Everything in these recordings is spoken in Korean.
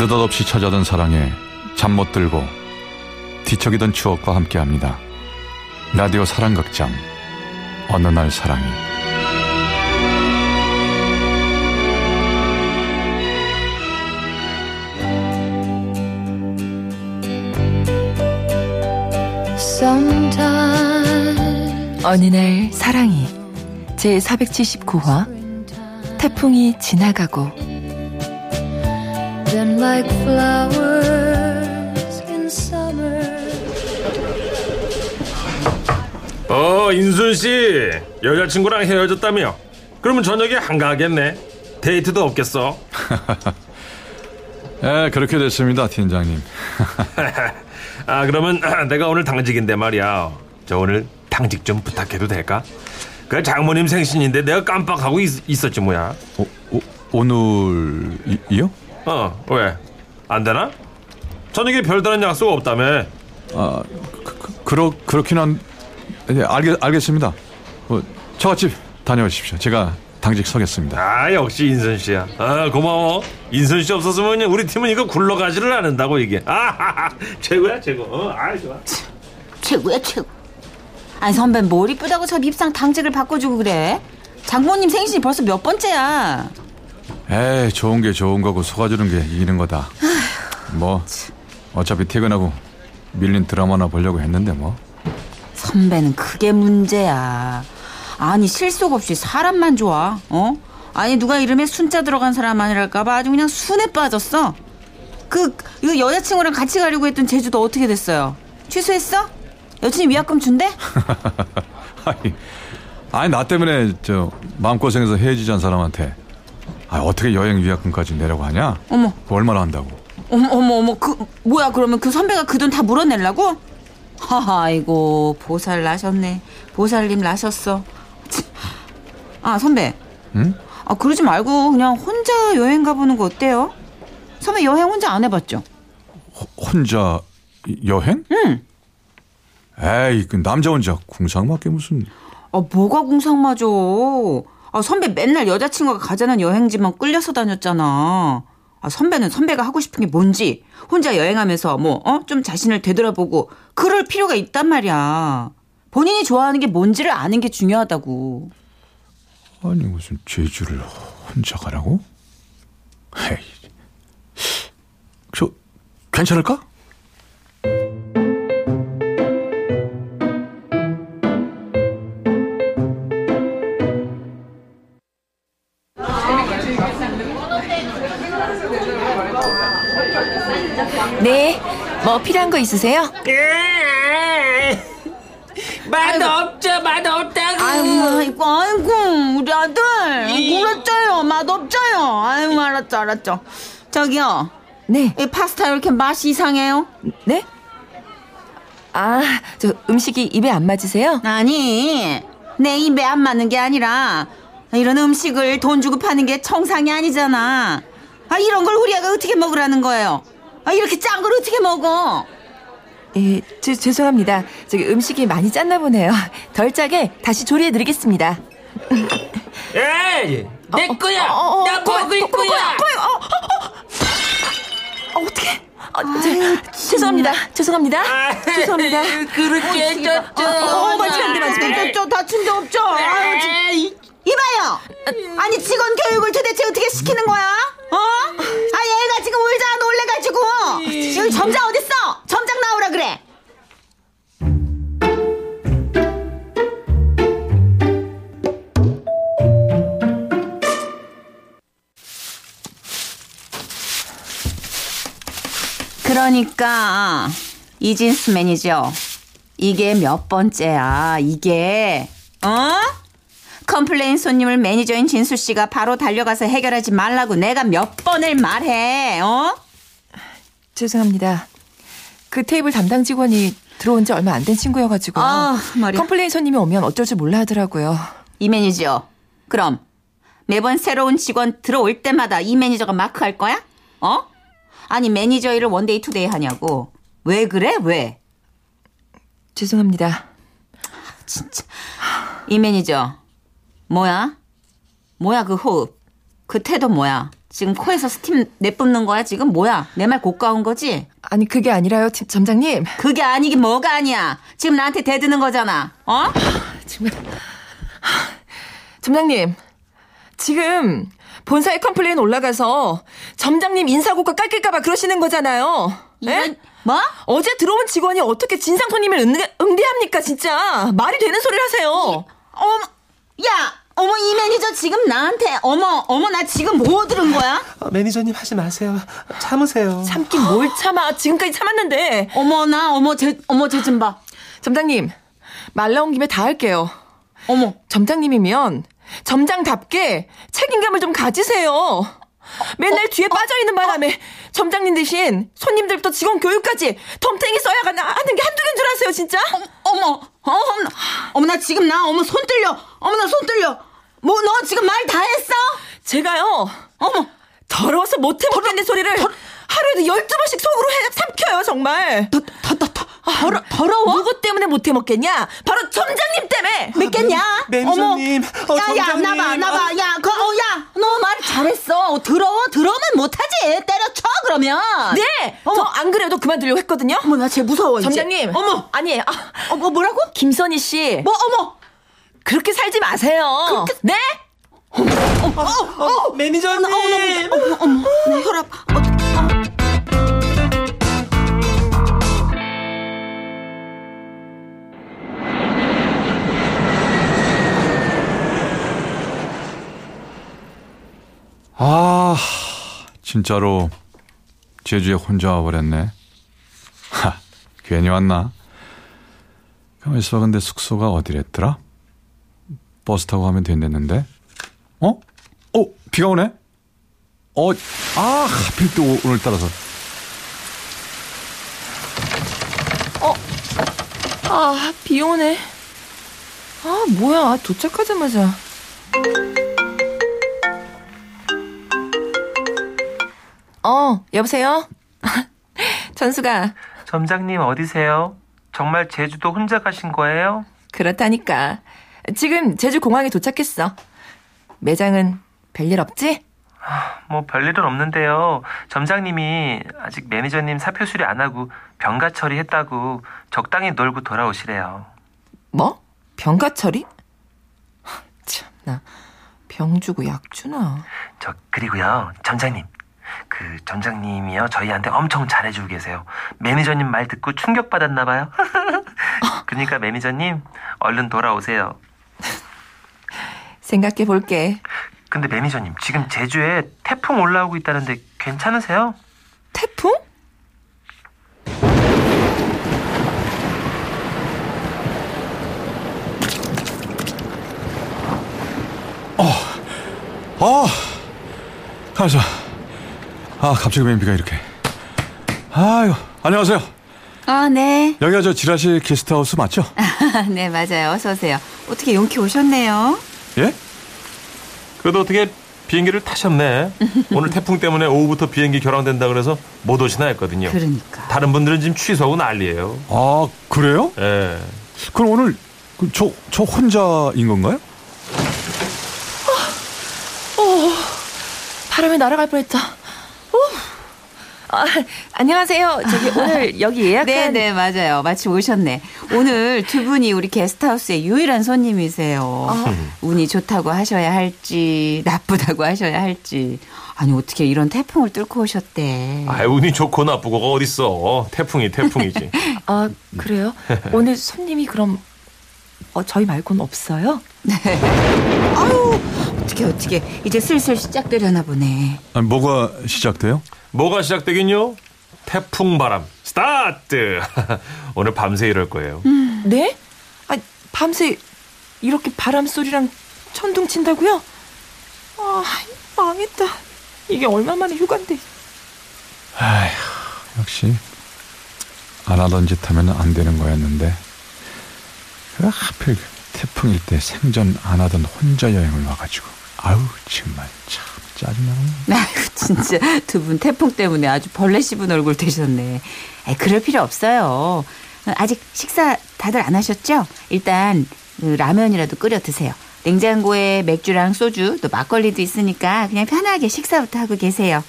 느닷없이 찾아든 사랑에 잠 못 들고 뒤척이던 추억과 함께합니다. 라디오 사랑극장 어느 날 사랑이 어느 날 사랑이 제 479화 태풍이 지나가고 Then like flowers in summer. 어, 인순 씨. 여자친구랑 헤어졌다며? 그러면 저녁에 한가하겠네. 데이트도 없겠어. 예 그렇게 됐습니다 팀장님 아, 그러면 내가 오늘 당직인데 말이야. 저 오늘 당직 좀 부탁해도 될까? 그 장모님 생신인데 내가 깜빡하고 있, 었지 뭐야. 오, 오, 오늘이요? 어, 왜? 안 되나? 저녁에 별다른 약속 없다며. 아 그, 그, 그렇 그렇긴 한 예, 알겠 알겠습니다. 어, 처갓집 다녀오십시오. 제가 당직 서겠습니다. 아, 역시 인선 씨야. 아, 고마워. 인선 씨 없었으면 우리 팀은 이거 굴러가지를 않는다고 이게. 아, 최고야, 최고. 어, 아, 좋아. 최고야 최고. 아니 선배 뭘 이쁘다고 저 밉상 당직을 바꿔주고 그래? 장모님 생신이 벌써 몇 번째야? 에이 좋은 게 좋은 거고 속아주는 게 이기는 거다. 뭐 어차피 퇴근하고 밀린 드라마나 보려고 했는데 뭐. 선배는 그게 문제야. 아니 실속 없이 사람만 좋아. 어? 아니 누가 이름에 순자 들어간 사람 아니랄까봐 아주 그냥 순에 빠졌어. 그 이거 여자친구랑 같이 가려고 했던 제주도 어떻게 됐어요? 취소했어? 여친이 위약금 준대? 아니, 아니 나 때문에 저 마음고생해서 헤어지자는 사람한테 아, 어떻게 여행 위약금까지 내라고 하냐? 어머. 그거 얼마나 한다고? 어머 어머 어머 그 뭐야 그러면 그 선배가 그 돈 다 물어내려고? 하하 아이고 보살 나셨네 보살님 나셨어 참. 아 선배 응? 아 그러지 말고 그냥 혼자 여행 가보는 거 어때요? 선배 여행 혼자 안 해봤죠? 혼자 여행? 응. 에이, 그 남자 혼자 궁상맞게 무슨 아 뭐가 궁상맞아 아 선배 맨날 여자친구가 가자는 여행지만 끌려서 다녔잖아. 아 선배는 선배가 하고 싶은 게 뭔지 혼자 여행하면서 뭐 어? 좀 자신을 되돌아보고 그럴 필요가 있단 말이야. 본인이 좋아하는 게 뭔지를 아는 게 중요하다고. 아니 무슨 제주를 혼자 가라고? 에이, 저 괜찮을까? 뭐 필요한 거 있으세요? 맛 없죠, 맛 없다고. 아이고 아이고 아이고 우리 아들 그랬죠요 맛 없죠요 아이고 알았죠 알았죠 저기요 네, 이 파스타 왜 이렇게 맛이 이상해요? 네? 아, 저 음식이 입에 안 맞으세요? 아니 내 입에 안 맞는 게 아니라 이런 음식을 돈 주고 파는 게 정상이 아니잖아 아 이런 걸 우리 애가 어떻게 먹으라는 거예요 아 이렇게 짠 걸 어떻게 먹어 예, 저, 죄송합니다. 저기 음식이 많이 짰나 보네요. 덜 짜게 다시 조리해 드리겠습니다. 에이, 내 어, 거야. 어, 어, 어, 나 거- 먹을 거- 거- 거야. 어, 어떡해. 어, 저, 죄송합니다. 죄송합니다. 죄송합니다. 그렇게 쪘죠. 어, 맞으면 안 돼, 맞으면 안 돼. 없죠 다친 데 없죠 아유, 진- 에이, 이봐요 아니 직원 교육을 도대체 어떻게 시키는 거야? 어? 아 얘가 지금 울자 놀래 가지고 여기 점장 어딨어? 점장 나오라 그래 그러니까 이진스 매니저 이게 몇 번째야 이게 어? complain 손님을 매니저인 진수 씨가 바로 달려가서 해결하지 말라고 내가 몇 번을 말해 어? 죄송합니다. 그 테이블 담당 직원이 들어온 지 얼마 안 된 친구여가지고. 아, 머리야. complain 손님이 오면 어쩔 줄 몰라 하더라고요. 이 매니저 그럼 매번 새로운 직원 들어올 때마다 이 매니저가 마크할 거야? 어? 아니 매니저 일을 one day two day 하냐고 왜 그래 왜? 죄송합니다. 진짜 이 매니저 뭐야? 뭐야 그 호흡 그 태도 뭐야? 지금 코에서 스팀 내뿜는 거야 지금 뭐야 내 말 고까운 거지? 아니 그게 아니라요, 팀- 점장님. 그게 아니긴 뭐가 아니야 지금 나한테 대드는 거잖아 어? 정말. 점장님, 지금 본사에 complain 올라가서 점장님 인사고과 깎일까봐 그러시는 거잖아요. 예? 이런 뭐? 어제 들어온 직원이 어떻게 진상 손님을 응대, 응대합니까, 진짜? 말이 되는 소리를 하세요. 어머 야 어머 이 매니저 지금 나한테 어머 어머 나 지금 뭐 들은 거야? 어, 매니저님 하지 마세요. 참으세요. 참긴 뭘 참아. 지금까지 참았는데. 어머 나 어머 쟤 어머 쟤좀 봐. 점장님, 말 나온 김에 다 할게요. 어머 점장님이면 점장답게 책임감을 좀 가지세요. 맨날 뒤에 빠져있는 바람에 점장님 대신 손님들부터 직원 교육까지 덤탱이 써야 하는 게 한두 개인 줄 아세요, 진짜? 어머 어머 어머 나 지금 나 어머 손 떨려. 어머 나 손 떨려. 뭐 너 지금 말 다 했어? 제가요, 어머. 더러워서 못 해 먹겠는 소리를 하루에도 12번씩 속으로 해, 삼켜요, 정말. 더, 더, 더, 더, 더러, 더러워? 누구 때문에 못해 먹겠냐? 바로 점장님 때문에! 믿겠냐? 매니저님, 어, 어머. 야, 야, 점장님. 나봐, 나봐. 야, 그, 어, 야, 너 말 잘했어. 어, 더러워, 더러우면 못하지. 때려쳐, 그러면. 네! 저안 그래도 그만두려고 했거든요. 어머, 나 쟤 무서워, 이제. 점장님. 어머. 아니에요. 아, 어, 뭐, 뭐라고? 김선희 씨. 뭐, 어머. 그렇게 살지 마세요. 네? 매니저님. 어머, 어머. 내 혈압. 어, 어. 아, 진짜로 제주에 혼자 와버렸네. 하, 괜히 왔나? 가만 있어봐. 근데 숙소가 어디랬더라? 버스 타고 가면 된댔는데. 어? 어, 비가 오네? 어, 아, 하필 또 오- 오늘따라서. 아, 비 오네. 아, 뭐야. 도착하자마자. 어, 여보세요? 전수가. 점장님 어디세요? 정말 제주도 혼자 가신 거예요? 그렇다니까. 지금 제주 공항에 도착했어. 매장은 별일 없지? 뭐 별일은 없는데요. 점장님이 아직 매니저님 사표 수리 안 하고 병가 처리했다고 적당히 놀고 돌아오시래요. 뭐? 병가 처리? 참나. 병 주고 약 주나. 저 그리고요, 점장님. 그 점장님이요 저희한테 엄청 잘해주고 계세요. 매니저님 말 듣고 충격 받았나 봐요. 그러니까 매니저님 얼른 돌아오세요. 생각해 볼게. 근데 매니저님 지금 제주에 태풍 올라오고 있다는데 괜찮으세요? 태풍? 아, 가만있어. 아, 갑자기 웬 비가 이렇게. 아유, 안녕하세요. 아, 네. 여기가 저 지라시 게스트하우스 맞죠? 네, 맞아요. 어서 오세요. 어떻게 용케 오셨네요. 예? 그래도 어떻게 비행기를 타셨네. 오늘 태풍 때문에 오후부터 비행기 결항된다 그래서 못 오시나 했거든요. 그러니까. 다른 분들은 지금 취소하고 난리예요. 아, 그래요? 예. 그럼 오늘 그 저, 저 혼자인 건가요? 바람에 날아갈 뻔했다. 오. 아, 안녕하세요. 저기 오늘 여기 예약한 네, 네, 맞아요. 마침 오셨네. 오늘 두 분이 우리 게스트하우스의 유일한 손님이세요. 운이 좋다고 하셔야 할지, 나쁘다고 하셔야 할지. 아니, 어떻게 이런 태풍을 뚫고 오셨대. 아, 운이 좋고 나쁘고가 어딨어. 태풍이 태풍이지. 아, 그래요? 오늘 손님이 그럼 어, 저희 말고는 없어요? 아유, 어떻게, 어떻게. 이제 슬슬 시작되려나 보네. 아니, 뭐가 시작돼요? 뭐가 시작되긴요? 태풍 바람 스타트. 오늘 밤새 이럴 거예요. 네? 아, 밤새 이렇게 바람 소리랑 천둥 친다고요? 아, 망했다. 이게 얼마만에 휴가인데. 아휴, 역시 안 하던 짓 하면 안 되는 거였는데 그 하필 태풍일 때 생전 안 하던 혼자 여행을 와가지고 아우 정말 참 짜증나네. 아이고, 진짜 두 분 태풍 때문에 아주 벌레 씹은 얼굴 되셨네. 아이, 그럴 필요 없어요. 아직 식사 다들 안 하셨죠? 일단 그 라면이라도 끓여 드세요. 냉장고에 맥주랑 소주, 또 막걸리도 있으니까 그냥 편하게 식사부터 하고 계세요.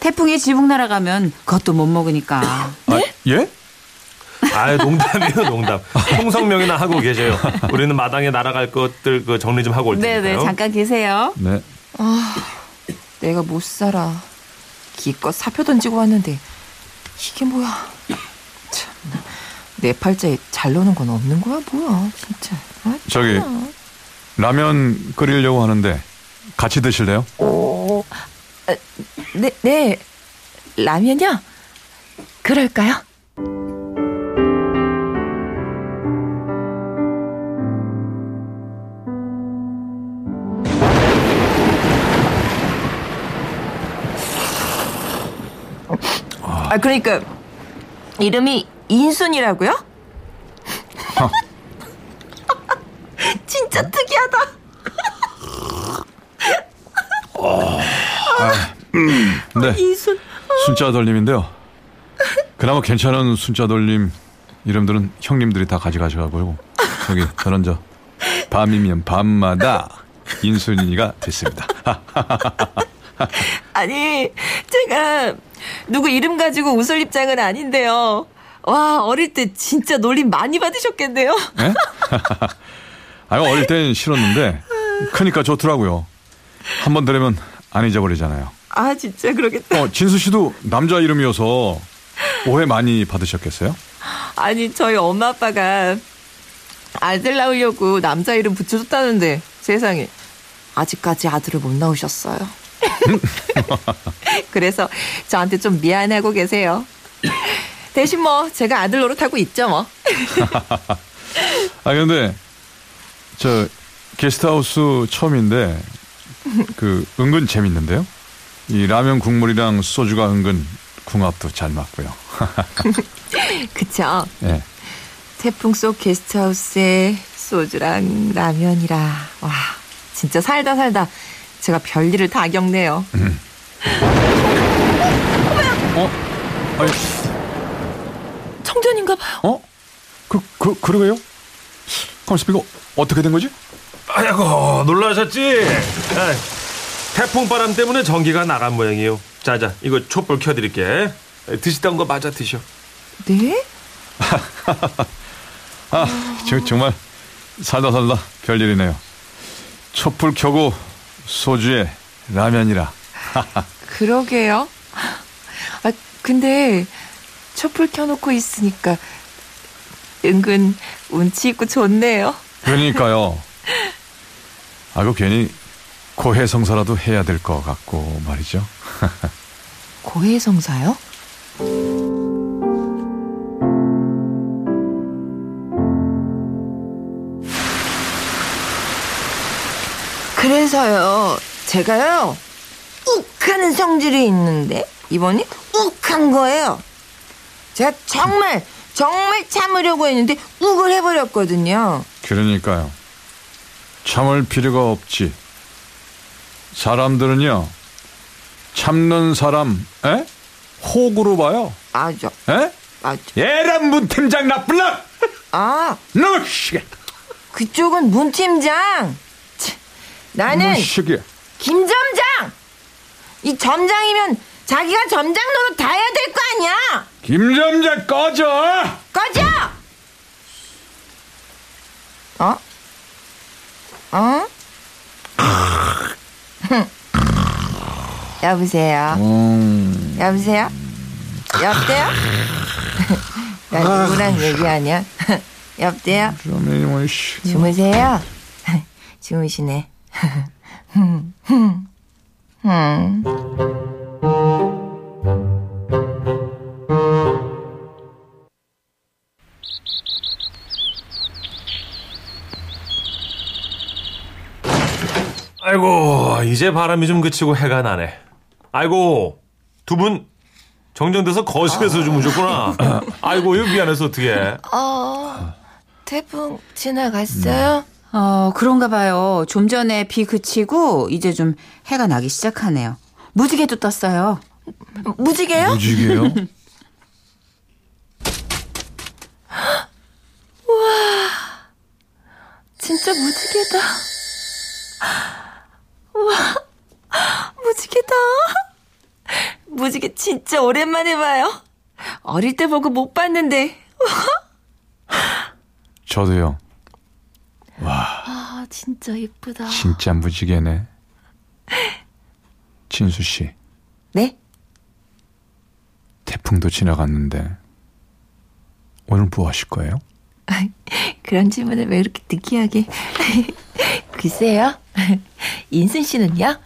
태풍이 지붕 날아가면 그것도 못 먹으니까. 아, 예? 아 농담이에요 농담. 통성명이나 하고 계세요. 우리는 마당에 날아갈 것들 그 정리 좀 하고 올 테니까요. 네네, 잠깐 계세요. 네. 내가 못 살아. 기껏 사표 던지고 왔는데 이게 뭐야? 참나. 내 팔자에 잘 노는 건 없는 거야 뭐야 진짜. 아, 저기. 라면 끓이려고 하는데 같이 드실래요? 오, 아, 네, 네. 라면이요? 그럴까요? 아, 그러니까 이름이 인순이라고요? 진짜 특이하다. 네. 인순. 순자 돌림인데요. 그나마 괜찮은 순자 돌림 이름들은 형님들이 다 가져가셔가고요. 저기 저는 저 밤이면 밤마다 인순이가 됐습니다. 아니, 제가 누구 이름 가지고 웃을 입장은 아닌데요. 와, 어릴 때 진짜 놀림 많이 받으셨겠네요. 예? 아 어릴 땐 싫었는데 크니까 좋더라고요. 한 번 들으면 안 잊어버리잖아요. 아, 진짜 그러겠다. 어, 진수 씨도 남자 이름이어서 오해 많이 받으셨겠어요? 아니, 저희 엄마 아빠가 아들 낳으려고 남자 이름 붙여줬다는데 세상에 아직까지 아들을 못 낳으셨어요. 그래서 저한테 좀 미안해하고 계세요. 대신 뭐 제가 아들 노릇하고 있죠 뭐. 아 근데 저 게스트하우스 처음인데 그 은근 재밌는데요. 이 라면 국물이랑 소주가 은근 궁합도 잘 맞고요. 그쵸? 예. 태풍 속 게스트하우스에 소주랑 라면이라 와 진짜 살다 살다 제가 별일을 다 겪네요. 어? 아니, 청전인가 봐요. 어? 그, 그, 그러게요? 가만있어, 이거 어떻게 된 거지? 아이고 놀라셨지? 아이, 태풍 바람 때문에 전기가 나간 모양이에요. 자자 이거 촛불 켜드릴게. 드시던 거 맞아 드셔. 네? 아, 저, 정말 살다 살다 별일이네요. 촛불 켜고 소주에 라면이라. 그러게요. 아 근데 촛불 켜놓고 있으니까 은근 운치 있고 좋네요. 그러니까요. 아이고, 괜히 고해성사라도 해야 될 것 같고 말이죠. 고해성사요? 그래서요, 제가요, 욱하는 성질이 있는데, 이번이 욱한 거예요. 제가 정말, 정말 참으려고 했는데, 욱을 해버렸거든요. 그러니까요. 참을 필요가 없지. 사람들은요, 참는 사람, 에? 호구로 봐요. 맞아, 에? 맞아. 예란 문 팀장 나쁠라! 아, 너 시계! 그쪽은 문 팀장. 치, 나는! 김 점장. 이 점장이면 자기가 점장 노릇 다 해야 될 거 아니야. 김 점장 꺼져! 꺼져. 어? 어? 여보세요. 음, 여보세요. 여보세요. 나 누구랑 얘기하냐? 여보세요. 주무세요. 주무시네. 아이고 이제 바람이 좀 그치고 해가 나네. 아이고 두 분 정정돼서 거실에서 주무셨구나. 아이고 이거 미안해서 어떻게? 어, 태풍 지나갔어요? 어, 그런가 봐요. 좀 전에 비 그치고 이제 좀 해가 나기 시작하네요. 무지개도 떴어요. 무지개요? 무지개요? 진짜 무지개다. 무지개다. 무지개 진짜 오랜만에 봐요. 어릴 때 보고 못 봤는데. 저도요. 아, 진짜 예쁘다. 진짜 무지개네. 진수 씨, 네? 태풍도 지나갔는데 오늘 뭐 하실 거예요? 그런 질문을 왜 이렇게 느끼하게. 글쎄요. 인순 씨는요?